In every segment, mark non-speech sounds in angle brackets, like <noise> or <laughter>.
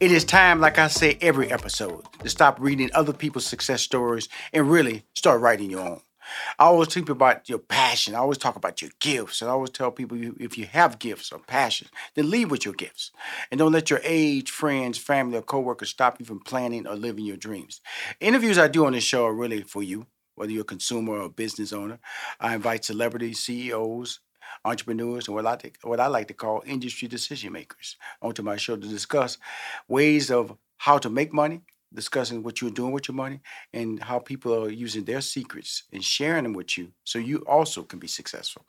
It is time, like I say every episode, to stop reading other people's success stories and really start writing your own. I always talk about your passion. I always talk about your gifts. And I always tell people if you have gifts or passion, then lead with your gifts. And don't let your age, friends, family, or coworkers stop you from planning or living your dreams. Interviews I do on this show are really for you, whether you're a consumer or a business owner. I invite celebrities, CEOs, entrepreneurs, and what I, what I like to call industry decision makers onto my show to discuss ways of how to make money, discussing what you're doing with your money, and how people are using their secrets and sharing them with you so you also can be successful.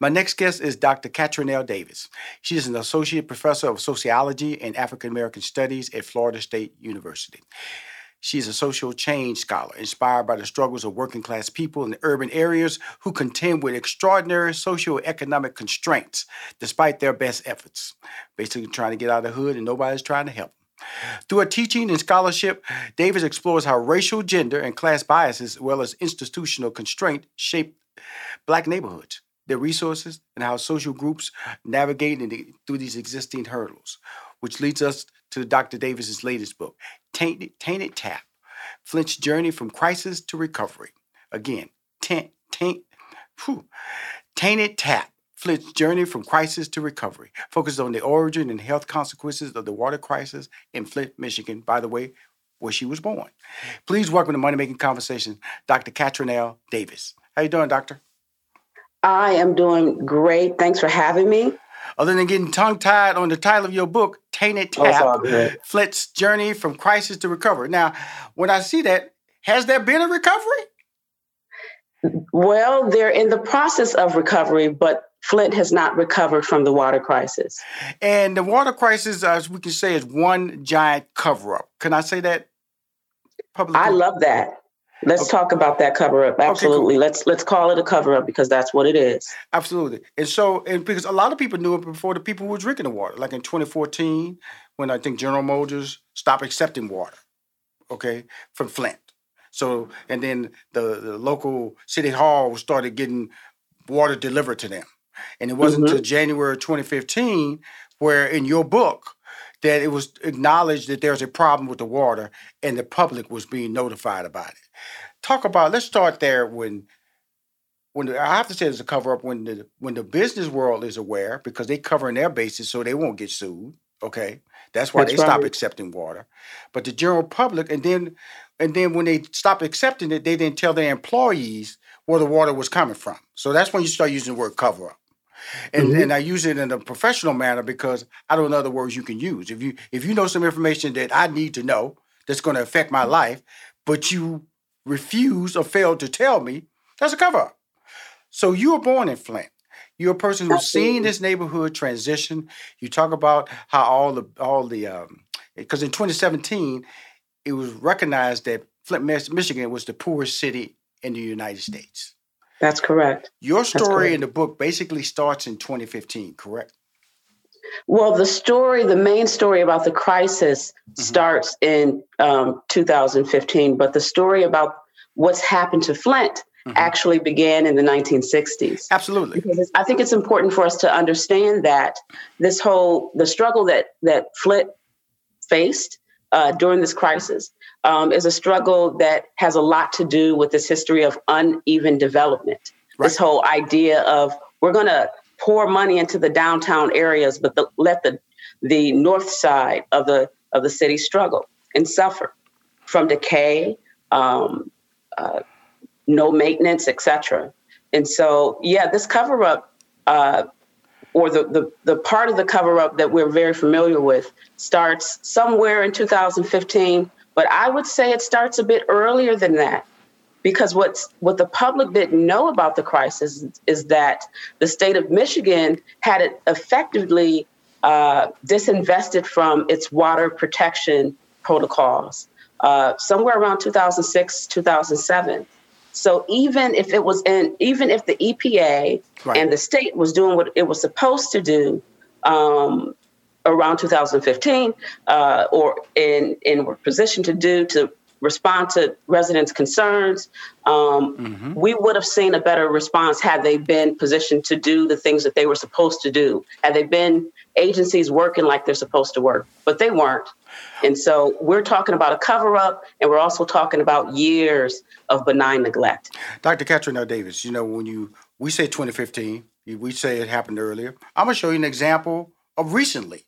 My next guest is Dr. Katrinell Davis. She is an associate professor of sociology and African American studies at Florida State University. She's a social change scholar, inspired by the struggles of working class people in urban areas who contend with extraordinary socio-economic constraints despite their best efforts. Basically, trying to get out of the hood and nobody's trying to help. Through her teaching and scholarship, Davis explores how racial, gender, and class biases, as well as institutional constraint, shape black neighborhoods, their resources, and how social groups navigate through these existing hurdles, which leads us to Dr. Davis's latest book, Tainted, Tainted Tap Flint's Journey from Crisis to Recovery. Again, taint, taint, whew, Tainted Tap Flint's Journey from Crisis to Recovery focuses on the origin and health consequences of the water crisis in Flint, Michigan, by the way, where she was born. Please welcome to Money Making Conversation, Dr. Katrinell Davis. How you doing, doctor? I am doing great. Thanks for having me. Other than getting tongue tied on the title of your book, Tainted oh, Tap, Flint's Journey from Crisis to Recovery. Now, when I see that, has there been a recovery? Well, they're in the process of recovery, but Flint has not recovered from the water crisis. And the water crisis, uh, as we can say, is one giant cover up. Can I say that? Publicly? I love that. Let's okay. talk about that cover up. Absolutely. Okay, cool. Let's let's call it a cover up because that's what it is. Absolutely. And so and because a lot of people knew it before the people were drinking the water. Like in 2014, when I think General Motors stopped accepting water, okay, from Flint. So and then the, the local city hall started getting water delivered to them. And it wasn't mm-hmm. until January 2015 where in your book that it was acknowledged that there's a problem with the water and the public was being notified about it. Talk about let's start there when when the, I have to say there's a cover up when the when the business world is aware because they covering their bases so they won't get sued. Okay, that's why that's they right. stop accepting water. But the general public, and then and then when they stop accepting it, they didn't tell their employees where the water was coming from. So that's when you start using the word cover up. And, mm-hmm. and I use it in a professional manner because I don't know other words you can use. If you if you know some information that I need to know that's going to affect my life, but you refuse or failed to tell me, that's a cover up. So you were born in Flint. You're a person who's seen this neighborhood transition. You talk about how all the all the because um, in 2017 it was recognized that Flint, Michigan was the poorest city in the United States. That's correct. Your story correct. in the book basically starts in 2015, correct? Well, the story, the main story about the crisis mm-hmm. starts in um, 2015, but the story about what's happened to Flint mm-hmm. actually began in the 1960s. Absolutely. Because I think it's important for us to understand that this whole, the struggle that, that Flint faced uh, during this crisis um, is a struggle that has a lot to do with this history of uneven development. Right. This whole idea of we're going to pour money into the downtown areas, but the, let the the north side of the of the city struggle and suffer from decay, um, uh, no maintenance, etc. And so, yeah, this cover up, uh, or the, the the part of the cover up that we're very familiar with, starts somewhere in 2015 but I would say it starts a bit earlier than that. Because what's what the public didn't know about the crisis is that the state of Michigan had it effectively uh, disinvested from its water protection protocols uh, somewhere around 2006, 2007. So even if it was in, even if the EPA right. and the state was doing what it was supposed to do um, around 2015, uh, or in in were positioned to do to respond to residents' concerns. Um, mm-hmm. We would have seen a better response had they been positioned to do the things that they were supposed to do, had they been agencies working like they're supposed to work, but they weren't. And so we're talking about a cover up, and we're also talking about years of benign neglect. Dr. Katrina Davis, you know, when you we say 2015, we say it happened earlier. I'm gonna show you an example of recently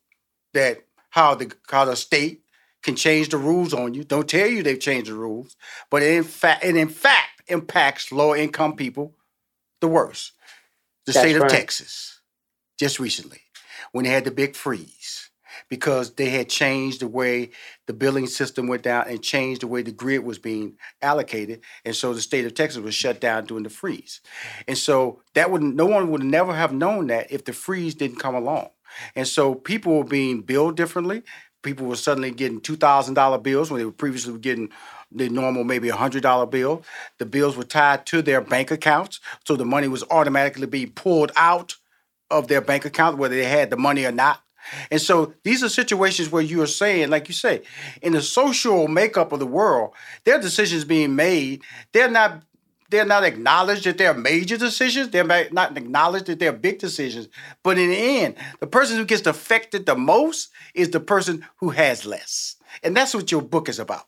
that how the how the state can change the rules on you. Don't tell you they've changed the rules, but it in fact, it in fact impacts lower income people the worst. The That's state of right. Texas, just recently, when they had the big freeze, because they had changed the way the billing system went down and changed the way the grid was being allocated, and so the state of Texas was shut down during the freeze. And so that would no one would never have known that if the freeze didn't come along. And so people were being billed differently people were suddenly getting two thousand dollar bills when they were previously getting the normal maybe a hundred dollar bill. The bills were tied to their bank accounts, so the money was automatically being pulled out of their bank account, whether they had the money or not. And so these are situations where you are saying, like you say, in the social makeup of the world, there are decisions being made. They're not they're not acknowledged that they're major decisions. They're not acknowledged that they're big decisions. But in the end, the person who gets affected the most is the person who has less. And that's what your book is about.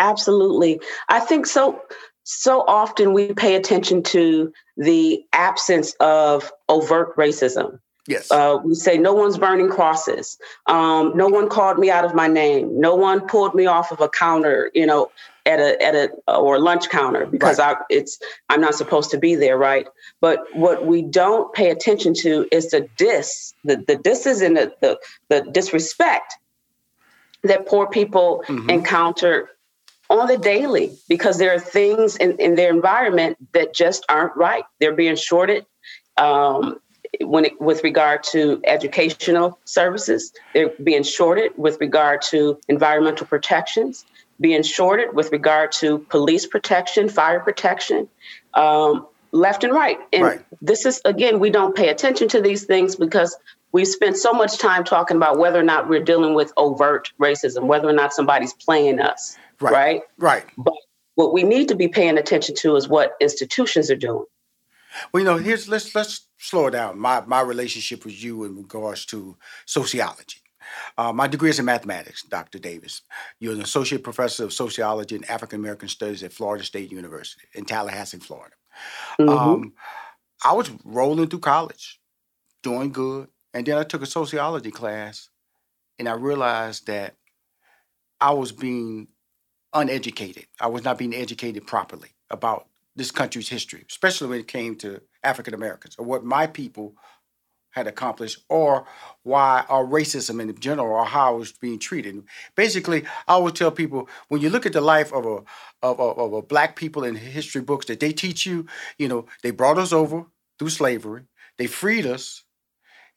Absolutely. I think so so often we pay attention to the absence of overt racism. Yes. Uh, we say no one's burning crosses. Um, no one called me out of my name. No one pulled me off of a counter. You know, at a at a or lunch counter because right. I it's I'm not supposed to be there, right? But what we don't pay attention to is the dis, the the disses and the the, the disrespect that poor people mm-hmm. encounter on the daily because there are things in, in their environment that just aren't right. They're being shorted. Um, when it, with regard to educational services, they're being shorted with regard to environmental protections being shorted with regard to police protection, fire protection, um, left and right. And right. this is, again, we don't pay attention to these things because we spend so much time talking about whether or not we're dealing with overt racism, whether or not somebody's playing us. Right. Right. right. But what we need to be paying attention to is what institutions are doing. Well, you know, here's let's let's slow it down. My my relationship with you in regards to sociology. Uh, my degree is in mathematics, Dr. Davis. You're an associate professor of sociology and African American studies at Florida State University in Tallahassee, Florida. Mm-hmm. Um, I was rolling through college, doing good, and then I took a sociology class, and I realized that I was being uneducated. I was not being educated properly about this country's history, especially when it came to African Americans or what my people had accomplished or why or racism in general or how it was being treated. Basically, I always tell people when you look at the life of a of, of, of a black people in history books that they teach you, you know, they brought us over through slavery, they freed us,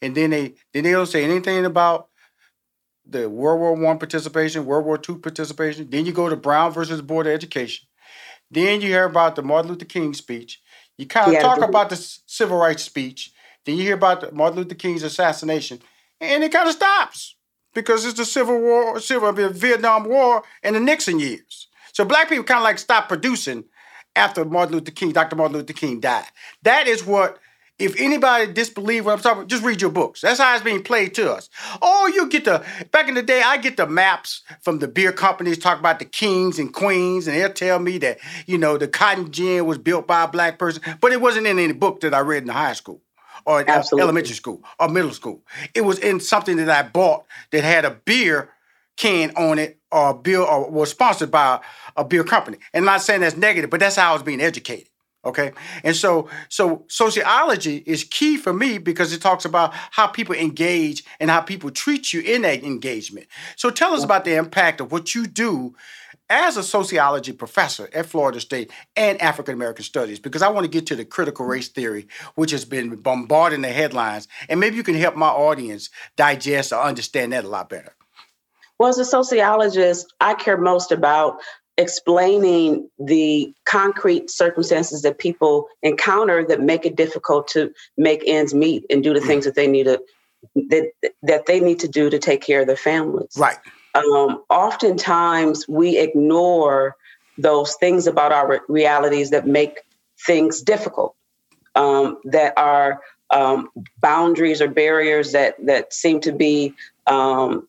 and then they then they don't say anything about the World War One participation, World War Two participation. Then you go to Brown versus Board of Education. Then you hear about the Martin Luther King speech. You kind of yeah, talk about the civil rights speech then you hear about Martin Luther King's assassination, and it kind of stops because it's the Civil War, Civil Vietnam War, and the Nixon years. So black people kind of like stopped producing after Martin Luther King, Dr. Martin Luther King died. That is what. If anybody disbelieve what I'm talking about, just read your books. That's how it's being played to us. Oh, you get the back in the day, I get the maps from the beer companies talk about the kings and queens, and they'll tell me that, you know, the cotton gin was built by a black person, but it wasn't in any book that I read in high school or Absolutely. elementary school or middle school. It was in something that I bought that had a beer can on it or a beer or was sponsored by a beer company. And I'm not saying that's negative, but that's how I was being educated. Okay. And so so sociology is key for me because it talks about how people engage and how people treat you in that engagement. So tell us about the impact of what you do as a sociology professor at Florida State and African American Studies, because I want to get to the critical race theory, which has been bombarding the headlines, and maybe you can help my audience digest or understand that a lot better. Well, as a sociologist, I care most about explaining the concrete circumstances that people encounter that make it difficult to make ends meet and do the things that they need to that that they need to do to take care of their families. Right. Um, oftentimes, we ignore those things about our re- realities that make things difficult, um, that are um, boundaries or barriers that that seem to be um,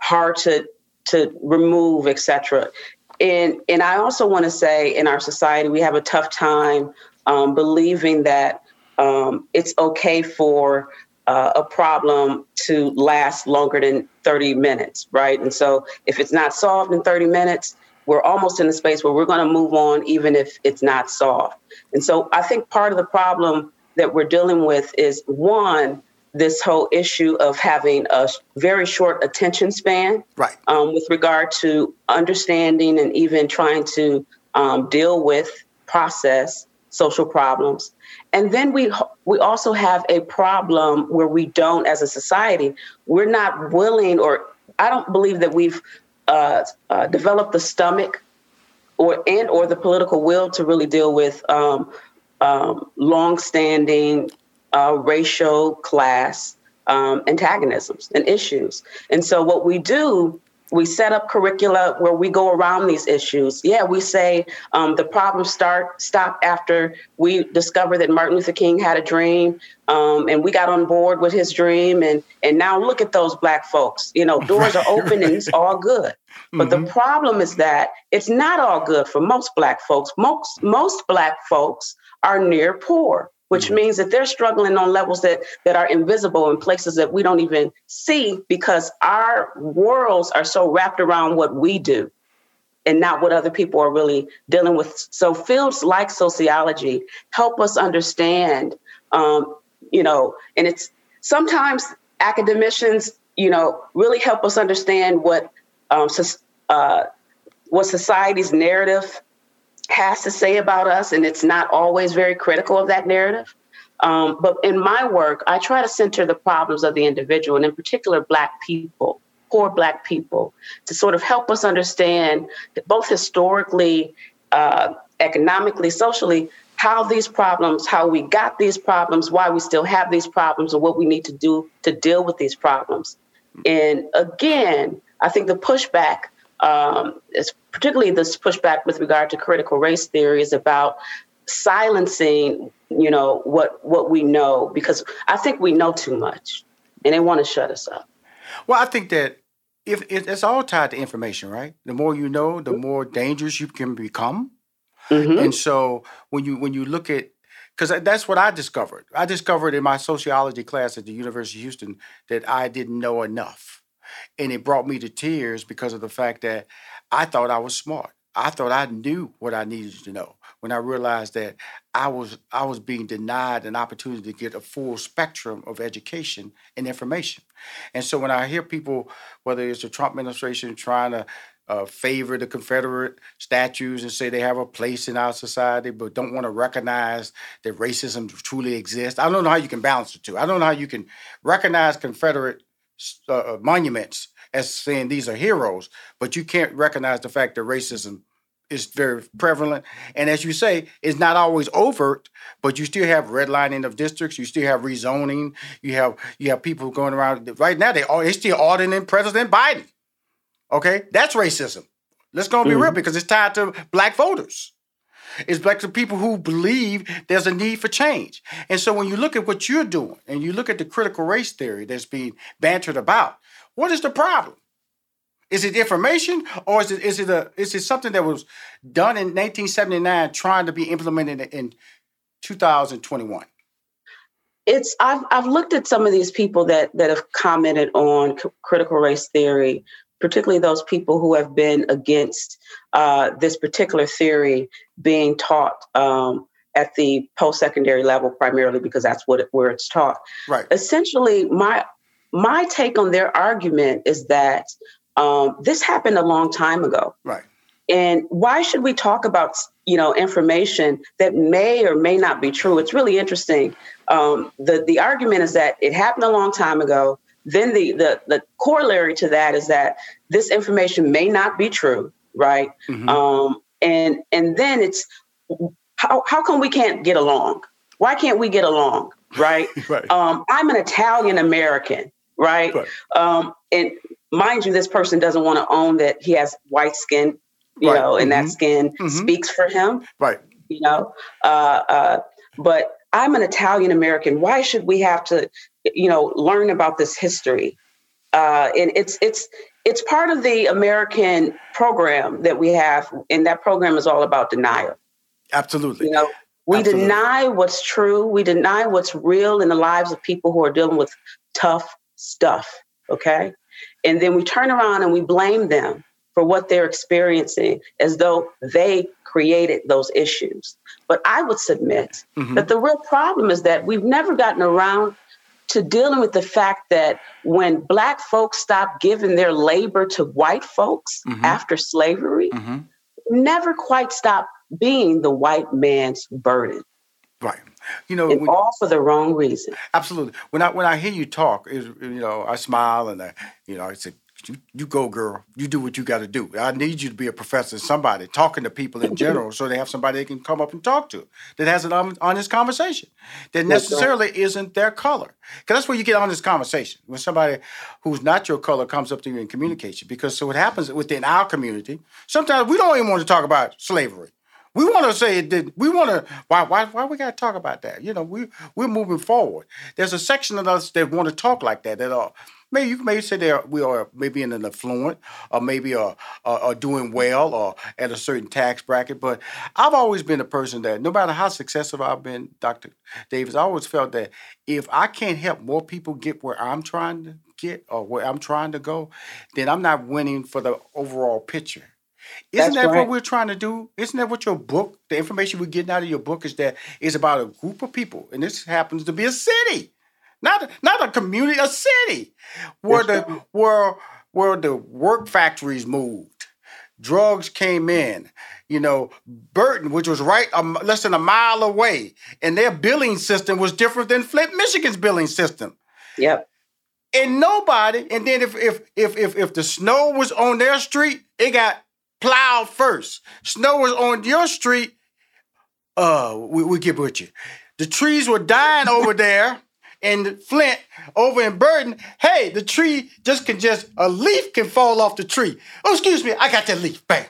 hard to to remove, etc. And and I also want to say, in our society, we have a tough time um, believing that um, it's okay for uh, a problem to last longer than 30 minutes, right? And so if it's not solved in 30 minutes, we're almost in a space where we're going to move on even if it's not solved. And so I think part of the problem that we're dealing with is one, this whole issue of having a very short attention span, right? Um, with regard to understanding and even trying to um, deal with, process social problems, and then we we also have a problem where we don't, as a society, we're not willing, or I don't believe that we've uh, uh, developed the stomach, or and or the political will to really deal with um, um, longstanding uh, racial, class um, antagonisms and issues. And so, what we do, we set up curricula where we go around these issues. Yeah, we say um, the problems start stop after we discover that Martin Luther King had a dream, um, and we got on board with his dream. And and now look at those black folks. You know, <laughs> doors are open and it's all good. But mm-hmm. the problem is that it's not all good for most black folks. Most most black folks are near poor which mm-hmm. means that they're struggling on levels that that are invisible in places that we don't even see because our worlds are so wrapped around what we do and not what other people are really dealing with so fields like sociology help us understand um, you know and it's sometimes academicians you know really help us understand what um, uh, what society's narrative has to say about us, and it's not always very critical of that narrative. Um, but in my work, I try to center the problems of the individual, and in particular, Black people, poor Black people, to sort of help us understand that both historically, uh, economically, socially, how these problems, how we got these problems, why we still have these problems, and what we need to do to deal with these problems. And again, I think the pushback um, particularly this pushback with regard to critical race theory is about silencing, you know, what what we know because I think we know too much, and they want to shut us up. Well, I think that if it's all tied to information, right? The more you know, the more dangerous you can become. Mm-hmm. And so when you when you look at because that's what I discovered. I discovered in my sociology class at the University of Houston that I didn't know enough and it brought me to tears because of the fact that I thought I was smart. I thought I knew what I needed to know when I realized that I was I was being denied an opportunity to get a full spectrum of education and information. And so when I hear people, whether it's the Trump administration trying to uh, favor the Confederate statues and say they have a place in our society, but don't want to recognize that racism truly exists. I don't know how you can balance the two. I don't know how you can recognize Confederate uh, uh, monuments as saying these are heroes, but you can't recognize the fact that racism is very prevalent. And as you say, it's not always overt, but you still have redlining of districts. You still have rezoning. You have you have people going around right now. They are they still auditing President Biden. Okay, that's racism. Let's go and be mm-hmm. real because it's tied to black voters. It's black to people who believe there's a need for change. And so when you look at what you're doing and you look at the critical race theory that's being bantered about, what is the problem? Is it information or is it is it a is it something that was done in 1979 trying to be implemented in 2021? It's I've I've looked at some of these people that that have commented on critical race theory particularly those people who have been against uh, this particular theory being taught um, at the post-secondary level primarily because that's what it, where it's taught. Right. Essentially, my my take on their argument is that um, this happened a long time ago. Right. And why should we talk about you know information that may or may not be true? It's really interesting. Um, the the argument is that it happened a long time ago then the, the the corollary to that is that this information may not be true, right? Mm-hmm. Um, and and then it's how how come we can't get along? Why can't we get along? Right? <laughs> right. Um, I'm an Italian American, right? right. Um, and mind you, this person doesn't want to own that he has white skin, you right. know, and mm-hmm. that skin mm-hmm. speaks for him. Right. You know, uh, uh, but I'm an Italian American. Why should we have to, you know, learn about this history? Uh, and it's it's it's part of the American program that we have, and that program is all about denial. Absolutely. You know, we Absolutely. deny what's true. We deny what's real in the lives of people who are dealing with tough stuff. Okay, and then we turn around and we blame them for what they're experiencing as though they created those issues. But I would submit mm-hmm. that the real problem is that we've never gotten around to dealing with the fact that when Black folks stopped giving their labor to white folks mm-hmm. after slavery, mm-hmm. never quite stopped being the white man's burden. Right. You know, when, all for the wrong reason. Absolutely. When I when I hear you talk, you know, I smile and I, you know, I say, you, you go, girl. You do what you got to do. I need you to be a professor, somebody talking to people in general, so they have somebody they can come up and talk to that has an honest conversation that necessarily isn't their color. Because that's where you get honest conversation when somebody who's not your color comes up to you and communicates you. Because so what happens within our community, sometimes we don't even want to talk about slavery. We want to say it did. We want to. Why? Why? Why we got to talk about that? You know, we we're moving forward. There's a section of us that want to talk like that. That are maybe you may say that we are maybe in an affluent or maybe are, are, are doing well or at a certain tax bracket. But I've always been a person that no matter how successful I've been, Dr. Davis, I always felt that if I can't help more people get where I'm trying to get or where I'm trying to go, then I'm not winning for the overall picture. Isn't That's that right. what we're trying to do? Isn't that what your book, the information we're getting out of your book is that is about a group of people, and this happens to be a city not not a community, a city, where the where where the work factories moved, drugs came in. You know, Burton, which was right um, less than a mile away, and their billing system was different than Flint, Michigan's billing system. Yep. And nobody, and then if if if if if the snow was on their street, it got plowed first. Snow was on your street, uh, we, we get with you. The trees were dying over <laughs> there in Flint, over in Burton, hey, the tree just can just, a leaf can fall off the tree. Oh, excuse me, I got that leaf. Bam.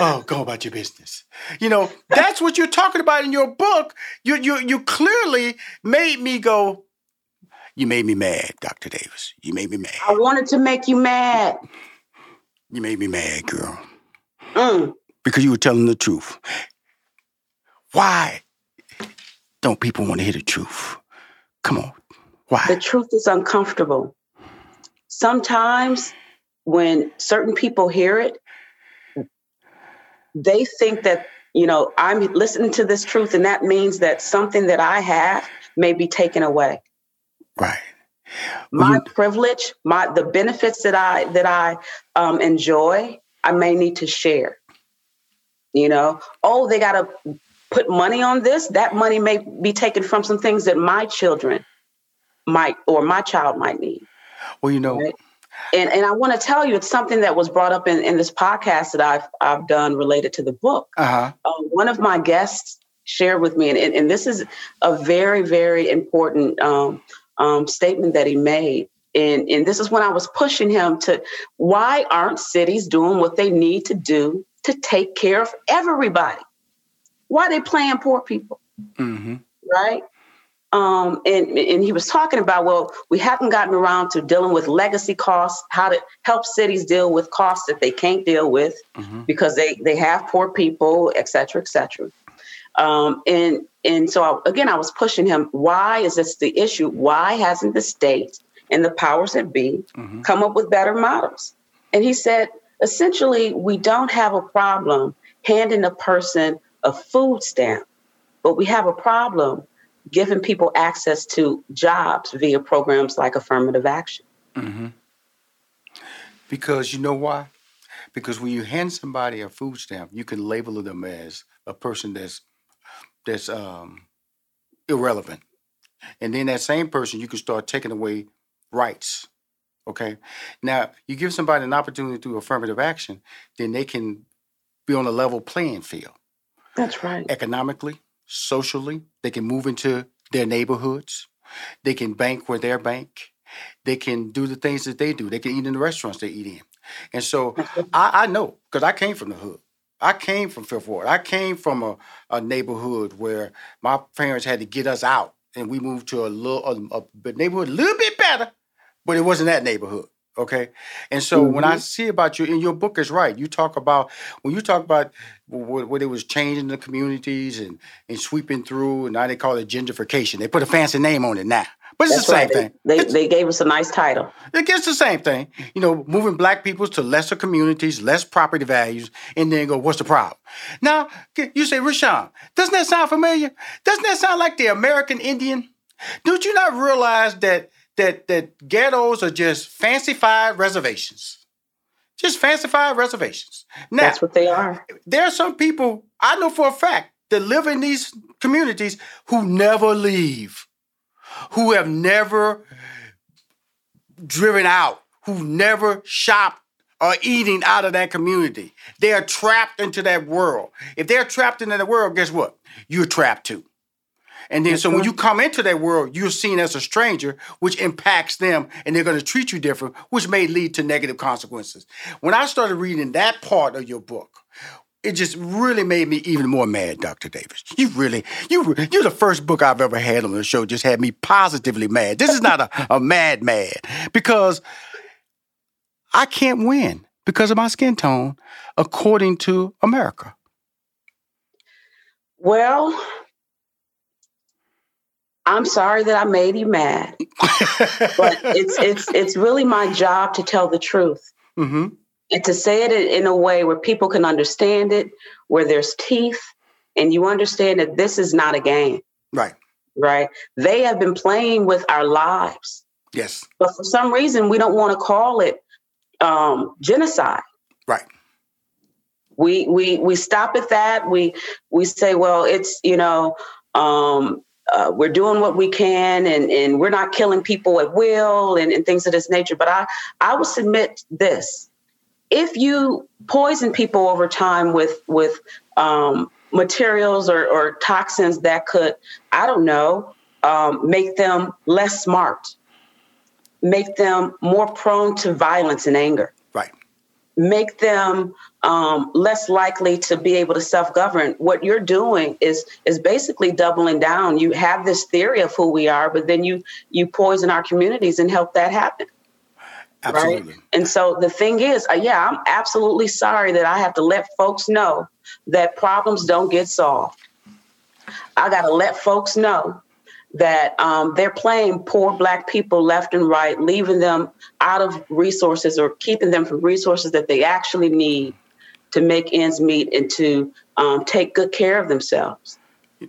Oh, go about your business. You know, that's what you're talking about in your book. You, you, you clearly made me go, you made me mad, Dr. Davis. You made me mad. I wanted to make you mad. You made me mad, girl. Mm. Because you were telling the truth. Why don't people want to hear the truth? Come on. Why? The truth is uncomfortable. Sometimes when certain people hear it, they think that, you know, I'm listening to this truth and that means that something that I have may be taken away. Right. Well, my you... privilege, my the benefits that I that I um, enjoy, I may need to share. You know, oh, they got to put money on this, that money may be taken from some things that my children might or my child might need. Well, you know. Right? And and I want to tell you, it's something that was brought up in, in this podcast that I've I've done related to the book. Uh-huh. Uh, one of my guests shared with me, and, and, and this is a very very important um, um, statement that he made. And, and this is when I was pushing him to why aren't cities doing what they need to do to take care of everybody? Why are they playing poor people? Mm-hmm. Right? Um, and, and he was talking about, well, we haven't gotten around to dealing with legacy costs, how to help cities deal with costs that they can't deal with mm-hmm. because they, they have poor people, et cetera, et cetera. Um, and and so I, again, I was pushing him. Why is this the issue? Why hasn't the state and the powers that be mm-hmm. come up with better models? And he said, essentially, we don't have a problem handing a person a food stamp, but we have a problem giving people access to jobs via programs like affirmative action. Mm-hmm. Because you know why? Because when you hand somebody a food stamp, you can label them as a person that's that's um, irrelevant, and then that same person you can start taking away rights. Okay. Now, you give somebody an opportunity through affirmative action, then they can be on a level playing field. That's right. Economically, socially, they can move into their neighborhoods. They can bank where their bank. They can do the things that they do. They can eat in the restaurants they eat in. And so mm-hmm. I, I know because I came from the hood. I came from Fifth Ward. I came from a, a neighborhood where my parents had to get us out, and we moved to a little a, a neighborhood a little bit better, but it wasn't that neighborhood. Okay, and so mm-hmm. when I mm-hmm. see about you, in your book is right. You talk about when you talk about what, what it was changing the communities and and sweeping through, and now they call it gentrification. They put a fancy name on it now. But it's That's the same thing. They, they, they, gave us a nice title. It gets the same thing. You know, moving black people to lesser communities, less property values, and then go, what's the problem? Now, you say, Rushion, doesn't that sound familiar? Doesn't that sound like the American Indian? Don't you not realize that that that ghettos are just fancified reservations? Just fancified reservations. Now, That's what they are. There are some people I know for a fact that live in these communities who never leave who have never driven out, who never shopped or eating out of that community. They are trapped into that world. If they're trapped into that world, guess what? You're trapped too. And then, so when you come into that world, you're seen as a stranger, which impacts them, and they're going to treat you different, which may lead to negative consequences. When I started reading that part of your book, it just really made me even more mad, Dr. Davis. You really, you, you're the first book I've ever had on the show just had me positively mad. This is not a, a mad mad because I can't win because of my skin tone, according to America. Well, I'm sorry that I made you mad, but it's <laughs> it's it's really my job to tell the truth. Mm-hmm and to say it in a way where people can understand it, where there's teeth, and you understand that this is not a game. Right. Right. They have been playing with our lives. Yes. But for some reason, we don't want to call it um, genocide. Right. We we we stop at that. We we say, well, it's you know, um, uh, we're doing what we can, and and we're not killing people at will, and, and things of this nature. But I I would submit this if you poison people over time with with um, materials or, or, toxins that could, I don't know, um, make them less smart, make them more prone to violence and anger, right? Make them um, less likely to be able to self-govern. What you're doing is is basically doubling down. You have this theory of who we are, but then you you poison our communities and help that happen. Absolutely. Right? And so the thing is, uh, yeah, I'm absolutely sorry that I have to let folks know that problems don't get solved. I got to let folks know that um, they're playing poor Black people left and right, leaving them out of resources or keeping them from resources that they actually need to make ends meet and to um, take good care of themselves.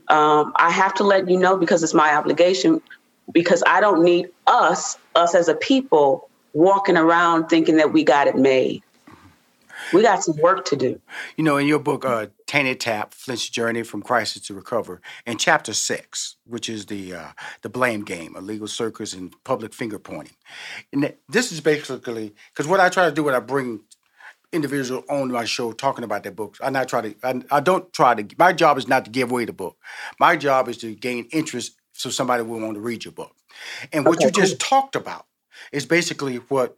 Um, I have to let you know because it's my obligation, because I don't need us, us as a people, walking around thinking that we got it made. We got some work to do. You know, in your book, uh, Tainted Tap, Flint's Journey from Crisis to Recover, in chapter six, which is the uh, the blame game, a legal circus and public finger pointing. And this is basically, because what I try to do when I bring individual on my show talking about their books. I not try to. I, I, don't try to. My job is not to give away the book. My job is to gain interest so somebody will want to read your book. And what okay, you cool. just talked about is basically what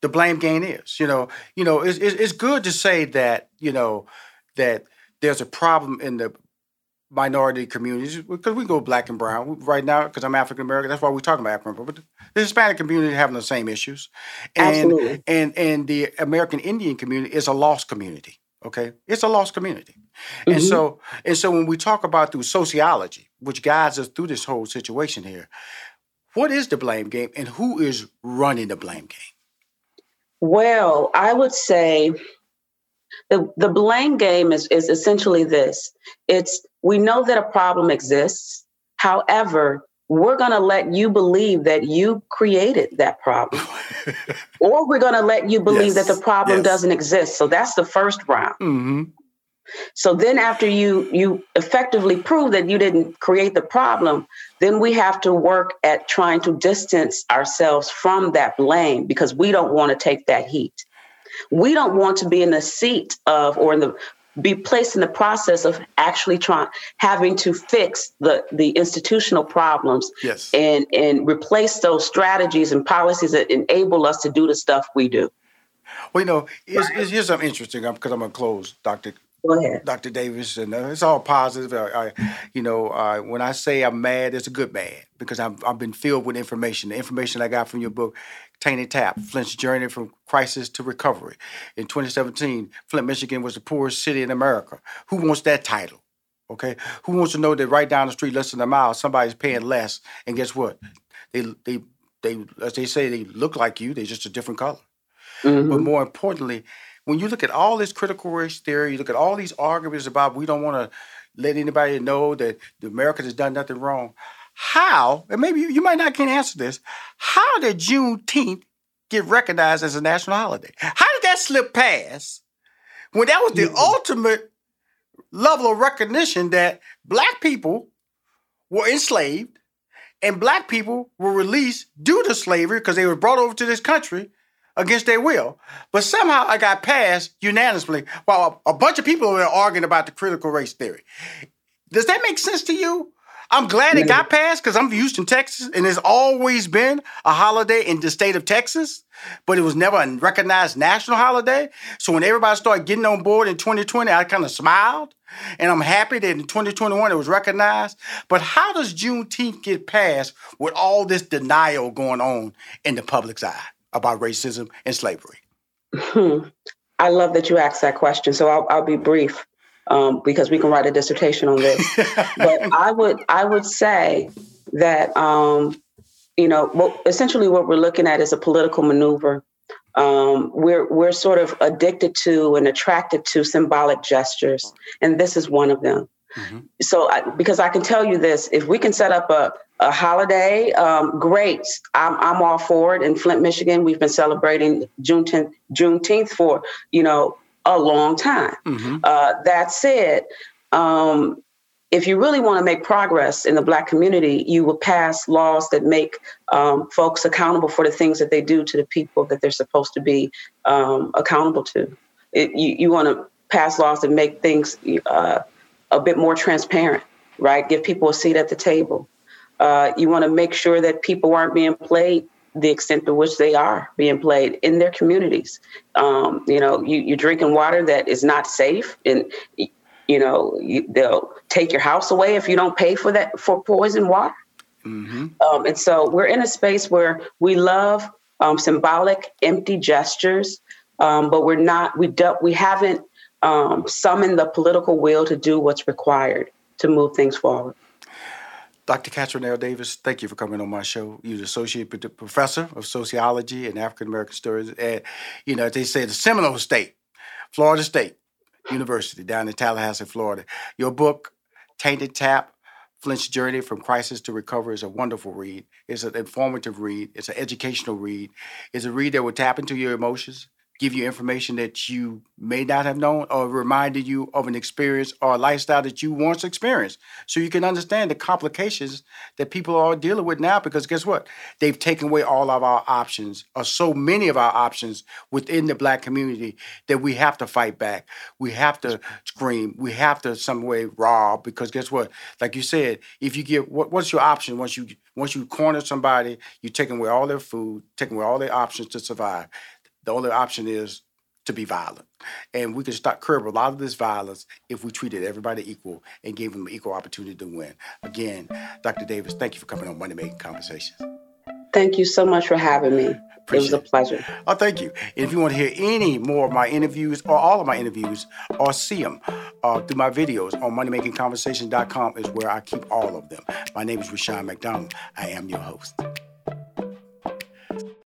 the blame game is. You know, you know, it's, it's good to say that you know that there's a problem in the minority communities because we go black and brown right now because I'm African American. That's why we're talking about African American. But the Hispanic community having the same issues, and Absolutely. and and the American Indian community is a lost community. Okay, it's a lost community, mm-hmm. and so and so when we talk about through sociology, which guides us through this whole situation here, what is the blame game and who is running the blame game? Well, I would say the, the blame game is, is essentially this it's we know that a problem exists. However, we're going to let you believe that you created that problem. <laughs> or we're going to let you believe yes, that the problem yes. doesn't exist. So that's the first round. Mm-hmm. So then after you you effectively prove that you didn't create the problem, then we have to work at trying to distance ourselves from that blame because we don't want to take that heat. We don't want to be in the seat of or in the be placed in the process of actually trying having to fix the the institutional problems yes. and and replace those strategies and policies that enable us to do the stuff we do. Well, you know, here's, here's something interesting because I'm going to close, ahead. Dr. Davis, and uh, it's all positive. I, I you know, uh, when I say I'm mad, it's a good mad because I've, I've been filled with information. The information I got from your book, Tainted Tap, Flint's Journey from Crisis to Recovery. In 2017, Flint, Michigan was the poorest city in America. Who wants that title? Okay, who wants to know that right down the street, less than a mile, somebody's paying less, and guess what? They they they as they say, they look like you. They're just a different color. Mm-hmm. But more importantly, when you look at all this critical race theory, you look at all these arguments about we don't want to let anybody know that the America has done nothing wrong. How, and maybe you, you might not can answer this, how did Juneteenth get recognized as a national holiday? How did that slip past when that was the Mhm. ultimate level of recognition that black people were enslaved and black people were released due to slavery because they were brought over to this country against their will. But somehow I got passed unanimously while a, a bunch of people were arguing about the critical race theory. Does that make sense to you? I'm glad it got passed because I'm from Houston, Texas, and it's always been a holiday in the state of Texas, but it was never a recognized national holiday. So when everybody started getting on board in 2020, I kind of smiled. And I'm happy that in 2021 it was recognized. But how does Juneteenth get passed with all this denial going on in the public's eye about racism and slavery? <laughs> I love that you asked that question. So I'll, I'll be brief um, because we can write a dissertation on this. <laughs> but I would I would say that um, you know what, essentially what we're looking at is a political maneuver. Um, we're we're sort of addicted to and attracted to symbolic gestures, and this is one of them. Mhm. So, I, because I can tell you this, if we can set up a, a holiday, um, great. I'm, I'm all for it. In Flint, Michigan, we've been celebrating Juneteenth, Juneteenth for, you know, a long time. Mhm. Uh, that said, um, if you really want to make progress in the Black community, you will pass laws that make um, folks accountable for the things that they do to the people that they're supposed to be um, accountable to. It, you you want to pass laws that make things uh, a bit more transparent, right? Give people a seat at the table. Uh, you want to make sure that people aren't being played the extent to which they are being played in their communities. Um, you know, you, you're drinking water that is not safe, and you know you, they'll take your house away if you don't pay for that for poison water. Mhm. Um, and so we're in a space where we love um, symbolic, empty gestures, um, but we're not. We don't. We haven't um, summoned the political will to do what's required to move things forward. Dr. Katrinell Davis, thank you for coming on my show. You're the associate Pro- professor of sociology and African American studies at, you know, they say the Seminole State, Florida State University down in Tallahassee, Florida. Your book, Tainted Tap, Flint's Journey from Crisis to Recovery is a wonderful read. It's an informative read. It's an educational read. It's a read that will tap into your emotions, give you information that you may not have known, or reminded you of an experience or a lifestyle that you once experienced. So you can understand the complications that people are dealing with now because guess what? They've taken away all of our options, or so many of our options within the black community that we have to fight back. We have to scream. We have to some way rob because guess what? Like you said, if you get what, what's your option once you once you corner somebody, you're taking away all their food, taking away all their options to survive. The only option is to be violent. And we can start curb a lot of this violence if we treated everybody equal and gave them equal opportunity to win. Again, Dr. Davis, thank you for coming on Money Making Conversations. Thank you so much for having me. it was a Appreciate pleasure. Oh, thank you. And if you want to hear any more of my interviews or all of my interviews or see them uh, through my videos on moneymakingconversation.com is where I keep all of them. My name is Rushion McDonald. I am your host.